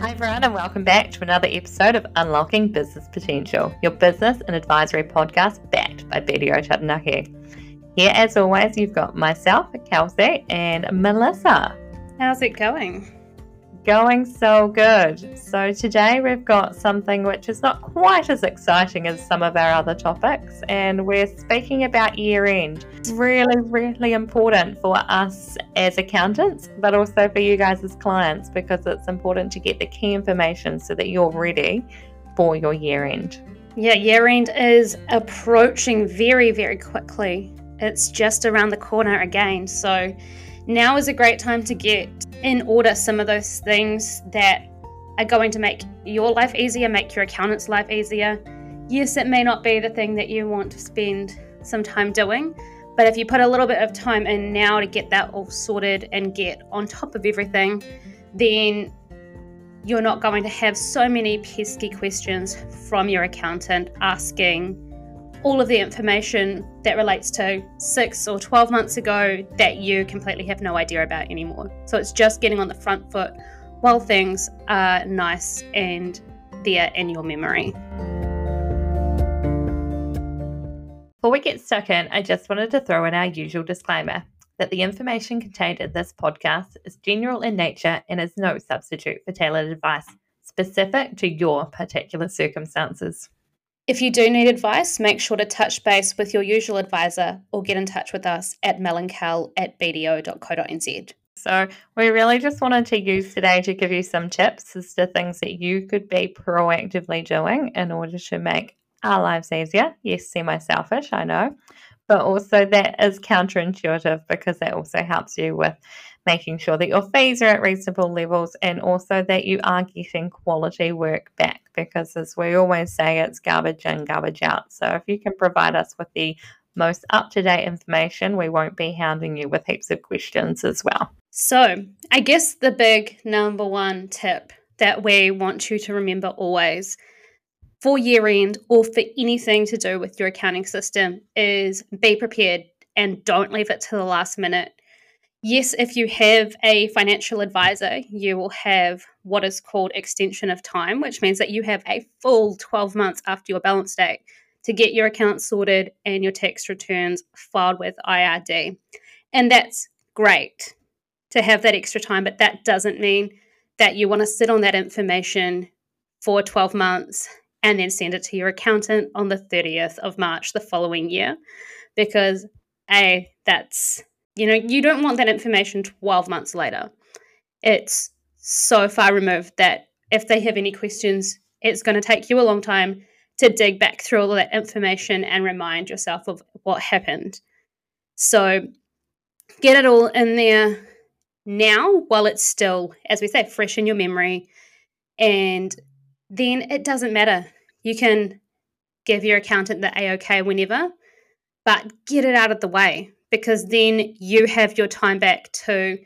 Hi, everyone, and welcome back to another episode of Unlocking Business Potential, your business and advisory podcast backed by BDO Taranaki. Here, as always, you've got myself, Kelsey, and Melissa. How's it going? Going so good. So, today we've got something which is not quite as exciting as some of our other topics, and we're speaking about year end. It's really, really important for us as accountants, but also for you guys as clients because it's important to get the key information so that you're ready for your year end. Yeah, year end is approaching very, very quickly. It's just around the corner again. So, now is a great time to get in order some of those things that are going to make your life easier, make your accountant's life easier. Yes, it may not be the thing that you want to spend some time doing, but if you put a little bit of time in now to get that all sorted and get on top of everything, then you're not going to have so many pesky questions from your accountant asking all of the information that relates to six or 12 months ago that you completely have no idea about anymore. So it's just getting on the front foot while things are nice and there in your memory. Before we get stuck in, I just wanted to throw in our usual disclaimer that the information contained in this podcast is general in nature and is no substitute for tailored advice specific to your particular circumstances. If you do need advice, make sure to touch base with your usual advisor or get in touch with us at melancal at bdo.co.nz. So, we really just wanted to use today to give you some tips as to things that you could be proactively doing in order to make our lives easier. Yes, semi selfish, I know, but also that is counterintuitive because that also helps you with making sure that your fees are at reasonable levels and also that you are getting quality work back because as we always say it's garbage in garbage out. So if you can provide us with the most up-to-date information we won't be hounding you with heaps of questions as well. So i guess the big number one tip that we want you to remember always for year end or for anything to do with your accounting system is be prepared and don't leave it to the last minute Yes, if you have a financial advisor, you will have what is called extension of time, which means that you have a full 12 months after your balance date to get your accounts sorted and your tax returns filed with IRD. And that's great to have that extra time, but that doesn't mean that you want to sit on that information for 12 months and then send it to your accountant on the 30th of March the following year because A, that's you know, you don't want that information 12 months later. It's so far removed that if they have any questions, it's going to take you a long time to dig back through all that information and remind yourself of what happened. So get it all in there now while it's still, as we say, fresh in your memory. And then it doesn't matter. You can give your accountant the AOK whenever, but get it out of the way because then you have your time back to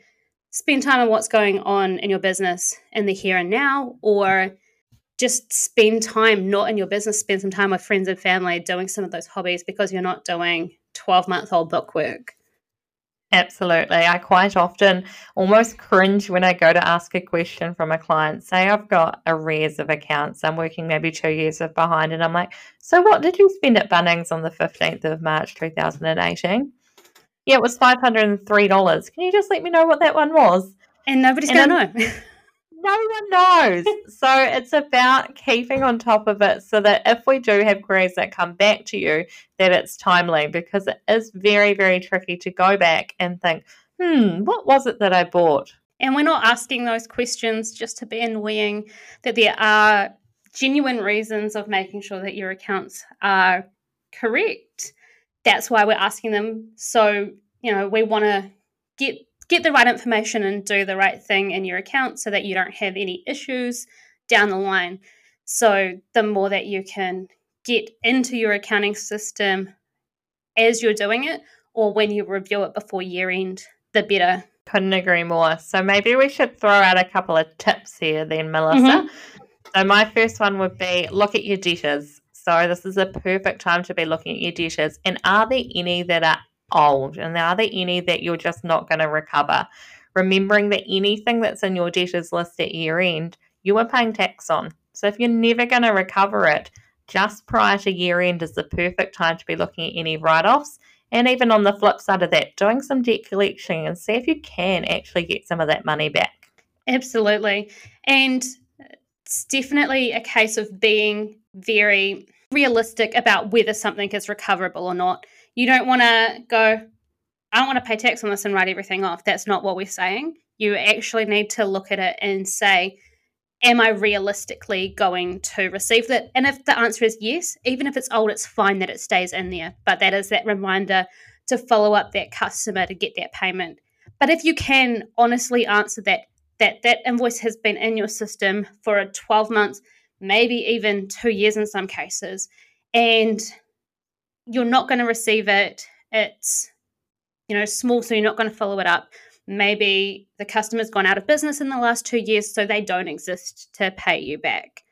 spend time on what's going on in your business in the here and now or just spend time not in your business spend some time with friends and family doing some of those hobbies because you're not doing 12 month old book work Absolutely. I quite often almost cringe when I go to ask a question from a client. Say I've got arrears of accounts, I'm working maybe two years behind, and I'm like, So, what did you spend at Bunnings on the 15th of March 2018? Yeah, it was five hundred and three dollars. Can you just let me know what that one was? And nobody's and gonna know. no one knows. so it's about keeping on top of it so that if we do have queries that come back to you, that it's timely because it is very, very tricky to go back and think, hmm, what was it that I bought? And we're not asking those questions just to be annoying, that there are genuine reasons of making sure that your accounts are correct that's why we're asking them. So, you know, we want to get get the right information and do the right thing in your account so that you don't have any issues down the line. So, the more that you can get into your accounting system as you're doing it or when you review it before year end, the better. Couldn't agree more. So, maybe we should throw out a couple of tips here then, Melissa. Mm-hmm. So, my first one would be look at your debtors. So this is a perfect time to be looking at your debtors. And are there any that are old? And are there any that you're just not going to recover? Remembering that anything that's in your debtors list at year end, you are paying tax on. So if you're never going to recover it, just prior to year end is the perfect time to be looking at any write offs. And even on the flip side of that, doing some debt collection and see if you can actually get some of that money back. Absolutely. And it's definitely a case of being very realistic about whether something is recoverable or not. You don't want to go, I don't want to pay tax on this and write everything off. That's not what we're saying. You actually need to look at it and say, am I realistically going to receive that? And if the answer is yes, even if it's old, it's fine that it stays in there. But that is that reminder to follow up that customer to get that payment. But if you can honestly answer that, that that invoice has been in your system for a 12 months, maybe even two years in some cases, and you're not going to receive it, it's you know small, so you're not going to follow it up. Maybe the customer's gone out of business in the last two years, so they don't exist to pay you back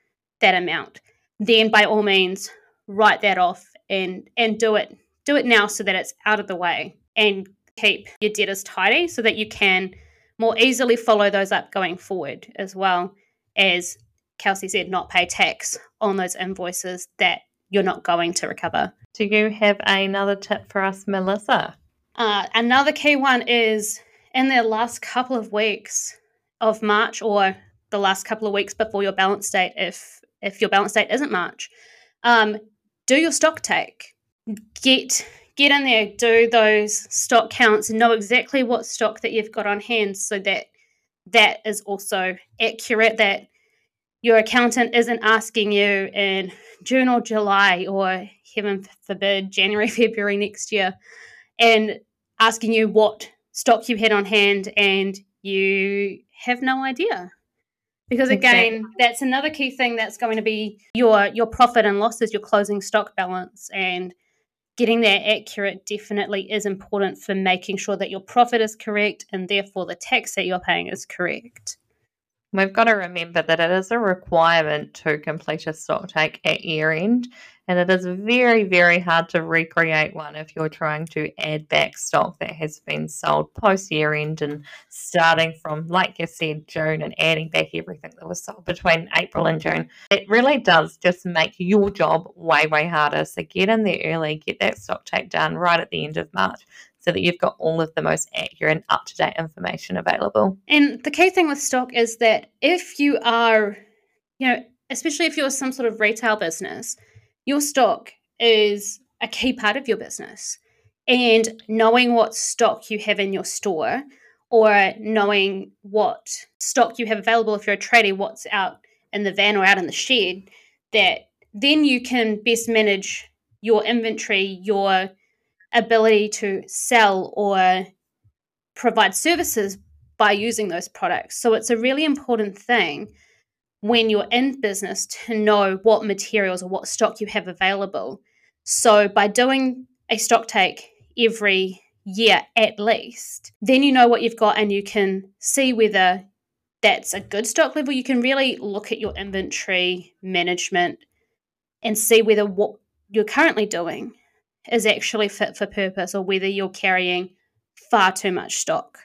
that amount. Then by all means, write that off and and do it. Do it now so that it's out of the way and keep your debtors tidy so that you can more easily follow those up going forward as well as Kelsey said, not pay tax on those invoices that you're not going to recover. Do you have another tip for us, Melissa? Uh, another key one is in the last couple of weeks of March or the last couple of weeks before your balance date, if if your balance date isn't March, um, do your stock take. Get get in there, do those stock counts, and know exactly what stock that you've got on hand, so that that is also accurate. That your accountant isn't asking you in June or July or heaven forbid January, February next year, and asking you what stock you had on hand and you have no idea because again exactly. that's another key thing that's going to be your your profit and losses your closing stock balance and getting that accurate definitely is important for making sure that your profit is correct and therefore the tax that you're paying is correct we've got to remember that it is a requirement to complete a stock take at year end and it is very, very hard to recreate one if you're trying to add back stock that has been sold post year end and starting from, like you said, June and adding back everything that was sold between April and June. It really does just make your job way, way harder. So get in there early, get that stock take done right at the end of March so that you've got all of the most accurate and up to date information available. And the key thing with stock is that if you are, you know, especially if you're some sort of retail business, your stock is a key part of your business. And knowing what stock you have in your store or knowing what stock you have available if you're a trader, what's out in the van or out in the shed, that then you can best manage your inventory, your ability to sell or provide services by using those products. So it's a really important thing when you're in business to know what materials or what stock you have available. So by doing a stock take every year at least, then you know what you've got and you can see whether that's a good stock level. You can really look at your inventory management and see whether what you're currently doing is actually fit for purpose or whether you're carrying far too much stock.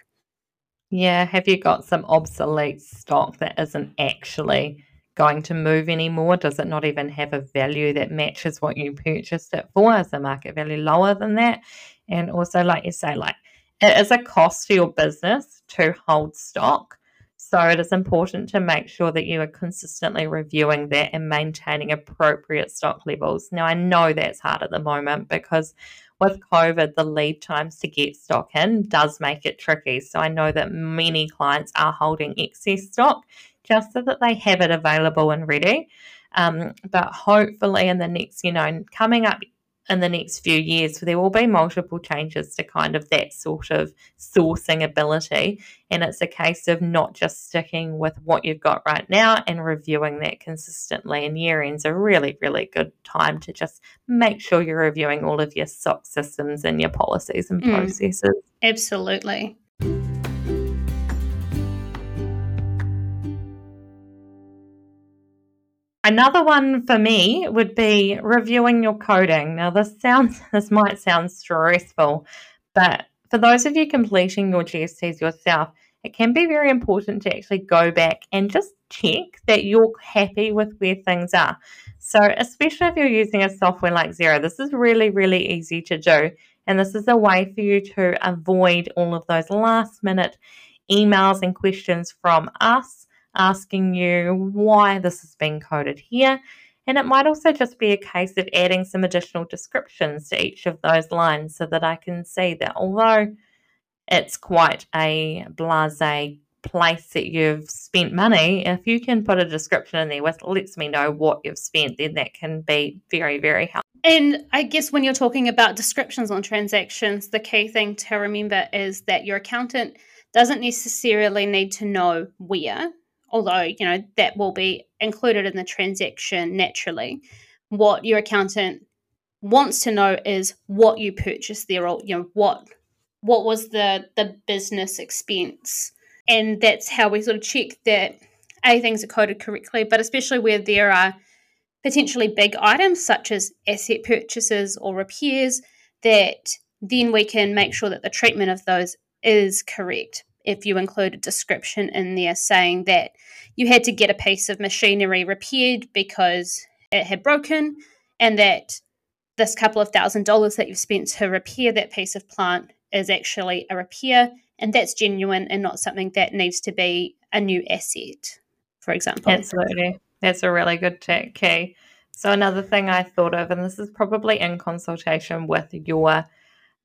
Yeah, have you got some obsolete stock that isn't actually going to move anymore? Does it not even have a value that matches what you purchased it for? Is the market value lower than that? And also, like you say, like it is a cost to your business to hold stock. So it is important to make sure that you are consistently reviewing that and maintaining appropriate stock levels. Now, I know that's hard at the moment because with COVID, the lead times to get stock in does make it tricky. So I know that many clients are holding excess stock just so that they have it available and ready. Um, but hopefully, in the next, you know, coming up in the next few years, there will be multiple changes to kind of that sort of sourcing ability. And it's a case of not just sticking with what you've got right now and reviewing that consistently. And year end's a really, really good time to just make sure you're reviewing all of your stock systems and your policies and mm, processes. Absolutely. Another one for me would be reviewing your coding. Now, this sounds this might sound stressful, but for those of you completing your GSTs yourself, it can be very important to actually go back and just check that you're happy with where things are. So, especially if you're using a software like Xero, this is really, really easy to do. And this is a way for you to avoid all of those last minute emails and questions from us asking you why this has been coded here. And it might also just be a case of adding some additional descriptions to each of those lines so that I can see that although it's quite a blase place that you've spent money, if you can put a description in there which lets me know what you've spent, then that can be very, very helpful. And I guess when you're talking about descriptions on transactions, the key thing to remember is that your accountant doesn't necessarily need to know where, although, you know, that will be included in the transaction naturally. What your accountant wants to know is what you purchased there or, you know, what what was the the business expense and that's how we sort of check that a things are coded correctly but especially where there are potentially big items such as asset purchases or repairs that then we can make sure that the treatment of those is correct if you include a description in there saying that you had to get a piece of machinery repaired because it had broken and that this couple of thousand dollars that you've spent to repair that piece of plant is actually a repair and that's genuine and not something that needs to be a new asset, for example. Absolutely. That's a really good tip, key. So, another thing I thought of, and this is probably in consultation with your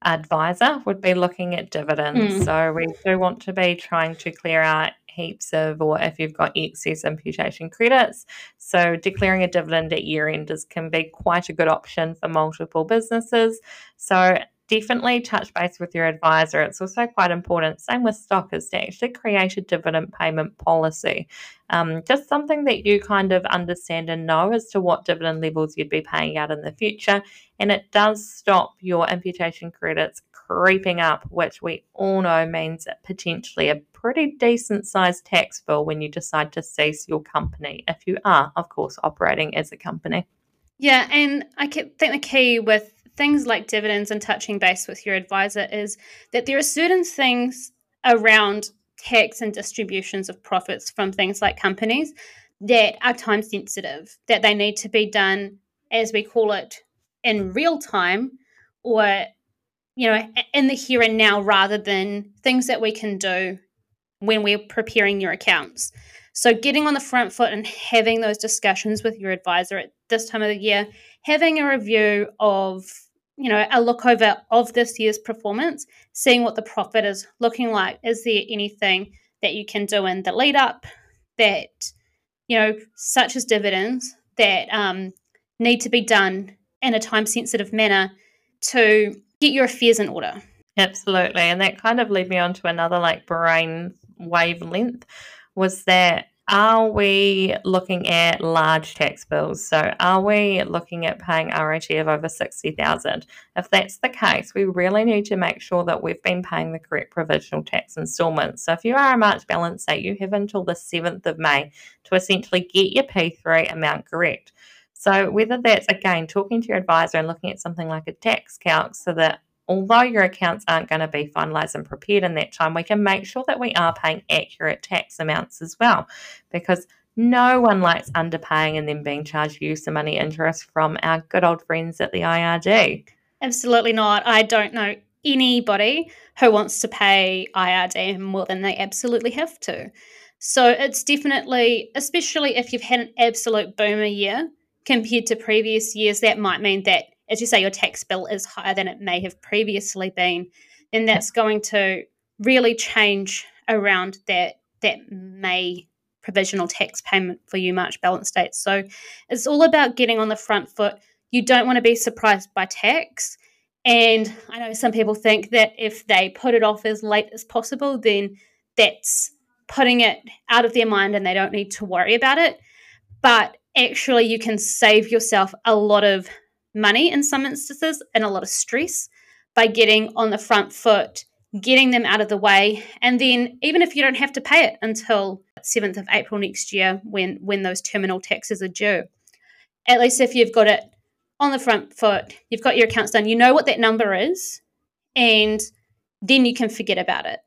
advisor, would be looking at dividends. Mm. So, we do want to be trying to clear out heaps of, or if you've got excess imputation credits. So, declaring a dividend at year end is, can be quite a good option for multiple businesses. So, definitely touch base with your advisor. It's also quite important, same with stock, is to actually create a dividend payment policy. Um, just something that you kind of understand and know as to what dividend levels you'd be paying out in the future. And it does stop your imputation credits creeping up, which we all know means potentially a pretty decent sized tax bill when you decide to cease your company, if you are, of course, operating as a company. Yeah, and I think the key with things like dividends and touching base with your advisor is that there are certain things around tax and distributions of profits from things like companies that are time sensitive, that they need to be done, as we call it, in real time or you know in the here and now rather than things that we can do when we're preparing your accounts. So getting on the front foot and having those discussions with your advisor at this time of the year having a review of you know a look over of this year's performance seeing what the profit is looking like. Is there anything that you can do in the lead up that you know such as dividends that um, need to be done in a time sensitive manner to get your affairs in order? Absolutely and that kind of led me on to another like brain wavelength was that are we looking at large tax bills? So, are we looking at paying RIT of over 60,000? If that's the case, we really need to make sure that we've been paying the correct provisional tax instalments. So, if you are a March balance date, you have until the 7th of May to essentially get your P3 amount correct. So, whether that's again talking to your advisor and looking at something like a tax calc so that although your accounts aren't going to be finalised and prepared in that time, we can make sure that we are paying accurate tax amounts as well because no one likes underpaying and then being charged use of money interest from our good old friends at the IRD. Absolutely not. I don't know anybody who wants to pay IRD more than they absolutely have to. So it's definitely, especially if you've had an absolute boomer year compared to previous years, that might mean that as you say, your tax bill is higher than it may have previously been, then that's going to really change around that that May provisional tax payment for you March balance date. So it's all about getting on the front foot. You don't want to be surprised by tax. And I know some people think that if they put it off as late as possible, then that's putting it out of their mind and they don't need to worry about it. But actually, you can save yourself a lot of money in some instances and a lot of stress by getting on the front foot, getting them out of the way, and then even if you don't have to pay it until 7th of April next year when when those terminal taxes are due. At least if you've got it on the front foot, you've got your accounts done, you know what that number is, and then you can forget about it.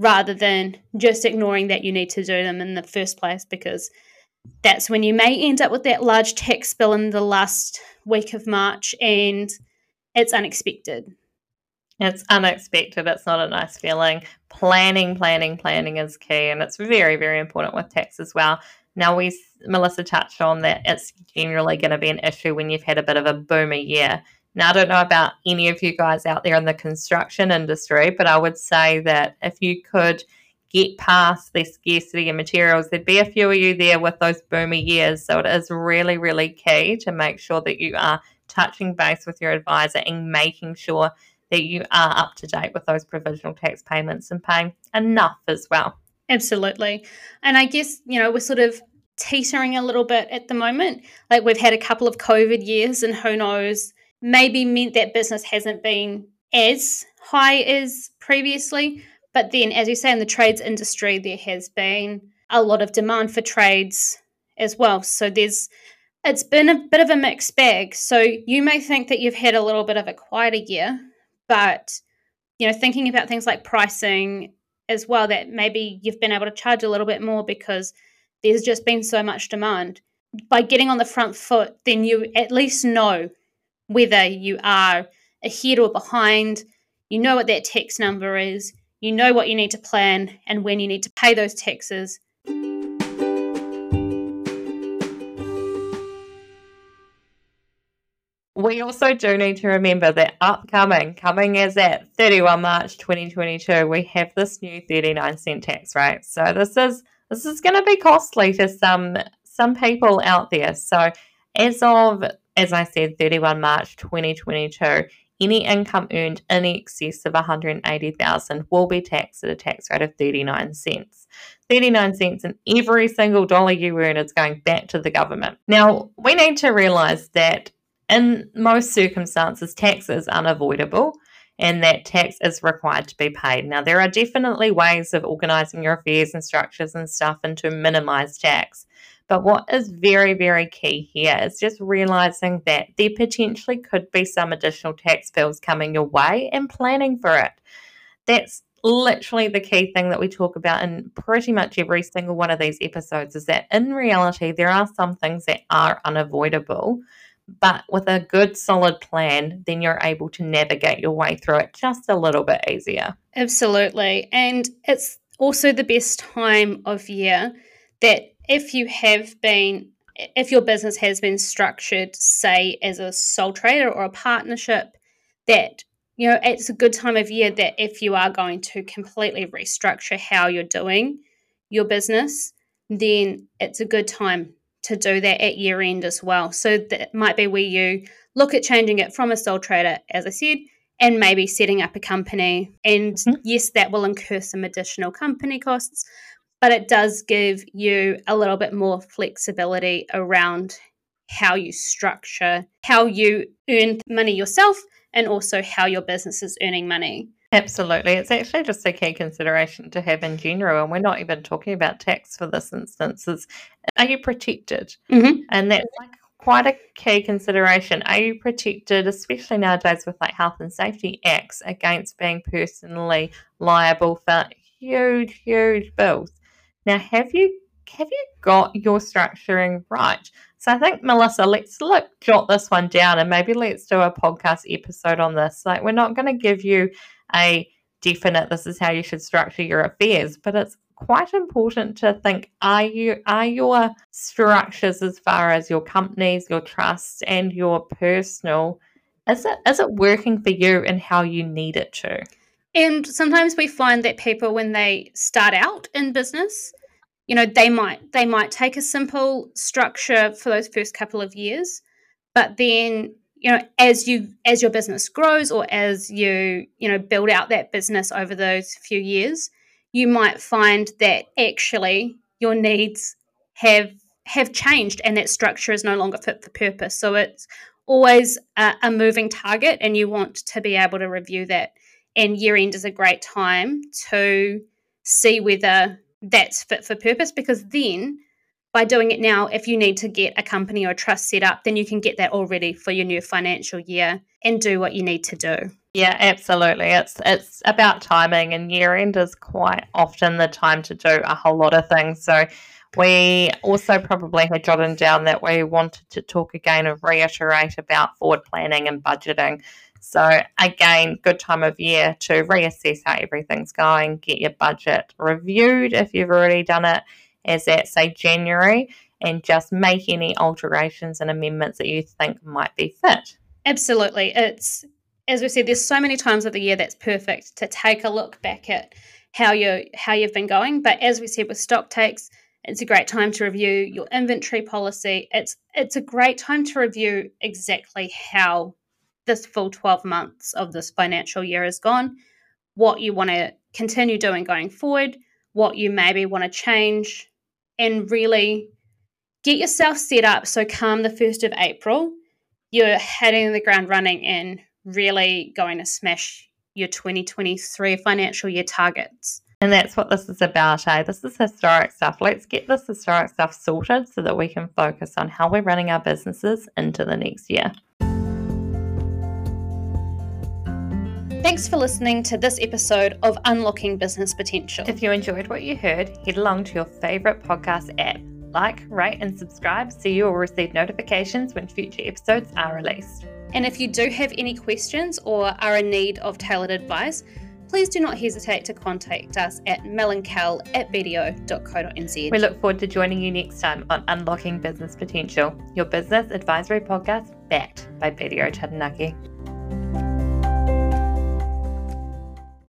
rather than just ignoring that you need to do them in the first place because that's when you may end up with that large tax bill in the last week of March and it's unexpected. It's unexpected. It's not a nice feeling. Planning, planning, planning is key, and it's very, very important with tax as well. Now, we Melissa touched on that it's generally going to be an issue when you've had a bit of a boomer year. Now, I don't know about any of you guys out there in the construction industry, but I would say that if you could get past the scarcity of materials, there'd be a few of you there with those boomer years. So it is really, really key to make sure that you are touching base with your advisor and making sure that you are up to date with those provisional tax payments and paying enough as well. Absolutely. And I guess, you know, we're sort of teetering a little bit at the moment. Like we've had a couple of COVID years, and who knows, maybe meant that business hasn't been as high as previously. But then, as you say, in the trades industry, there has been a lot of demand for trades as well. So there's it's been a bit of a mixed bag. So you may think that you've had a little bit of a quieter year, but you know, thinking about things like pricing as well, that maybe you've been able to charge a little bit more because there's just been so much demand. By getting on the front foot, then you at least know whether you are ahead or behind. You know what that tax number is. You know what you need to plan and when you need to pay those taxes. We also do need to remember that upcoming, coming as at 31 March 2022, we have this new 39 cent tax rate. So this is this is going to be costly to some some people out there. So as of as I said 31 March 2022, any income earned in excess of 180,000 will be taxed at a tax rate of 39 cents. 39 cents and every single dollar you earn is going back to the government. Now, we need to realize that in most circumstances, tax is unavoidable and that tax is required to be paid. Now, there are definitely ways of organising your affairs and structures and stuff and to minimise tax. But what is very, very key here is just realizing that there potentially could be some additional tax bills coming your way and planning for it. That's literally the key thing that we talk about in pretty much every single one of these episodes is that in reality, there are some things that are unavoidable but with a good solid plan, then you're able to navigate your way through it just a little bit easier. Absolutely. And it's also the best time of year that if you have been if your business has been structured say as a sole trader or a partnership that you know it's a good time of year that if you are going to completely restructure how you're doing your business then it's a good time to do that at year end as well. So that might be where you look at changing it from a sole trader, as I said, and maybe setting up a company. And mm-hmm. yes, that will incur some additional company costs, but it does give you a little bit more flexibility around how you structure, how you earn money yourself, and also how your business is earning money. Absolutely. It's actually just a key consideration to have in general. And we're not even talking about tax for this instance. Is are you protected? Mm-hmm. And that's like quite a key consideration. Are you protected, especially nowadays with like health and safety acts, against being personally liable for huge, huge bills? Now, have you have you got your structuring right? So I think Melissa, let's look jot this one down and maybe let's do a podcast episode on this. Like we're not going to give you a definite this is how you should structure your affairs, but it's quite important to think are you are your structures as far as your companies, your trusts and your personal is it is it working for you and how you need it to? And sometimes we find that people when they start out in business, you know, they might they might take a simple structure for those first couple of years, but then you know as you as your business grows or as you you know build out that business over those few years you might find that actually your needs have have changed and that structure is no longer fit for purpose. So it's always a, a moving target and you want to be able to review that and year end is a great time to see whether that's fit for purpose because then by doing it now, if you need to get a company or a trust set up, then you can get that all ready for your new financial year and do what you need to do. Yeah, absolutely. It's it's about timing, and year end is quite often the time to do a whole lot of things. So we also probably had jotted down that we wanted to talk again and reiterate about forward planning and budgeting. So again, good time of year to reassess how everything's going, get your budget reviewed if you've already done it as at say January, and just make any alterations and amendments that you think might be fit. Absolutely. It's as we said, there's so many times of the year that's perfect to take a look back at how you how you've been going. But as we said with stock takes, it's a great time to review your inventory policy. It's it's a great time to review exactly how this full 12 months of this financial year is gone, what you want to continue doing going forward, what you maybe want to change, and really get yourself set up so come the 1st of April, you're hitting the ground running and really going to smash your 2023 financial year targets. And that's what this is about, eh? This is historic stuff. Let's get this historic stuff sorted so that we can focus on how we're running our businesses into the next year. Thanks for listening to this episode of Unlocking Business Potential. If you enjoyed what you heard, head along to your favourite podcast app. Like, rate, and subscribe so you will receive notifications when future episodes are released. And if you do have any questions or are in need of tailored advice, please do not hesitate to contact us at melancal at bdo.co.nz. We look forward to joining you next time on Unlocking Business Potential, your business advisory podcast backed by BDO Taranaki.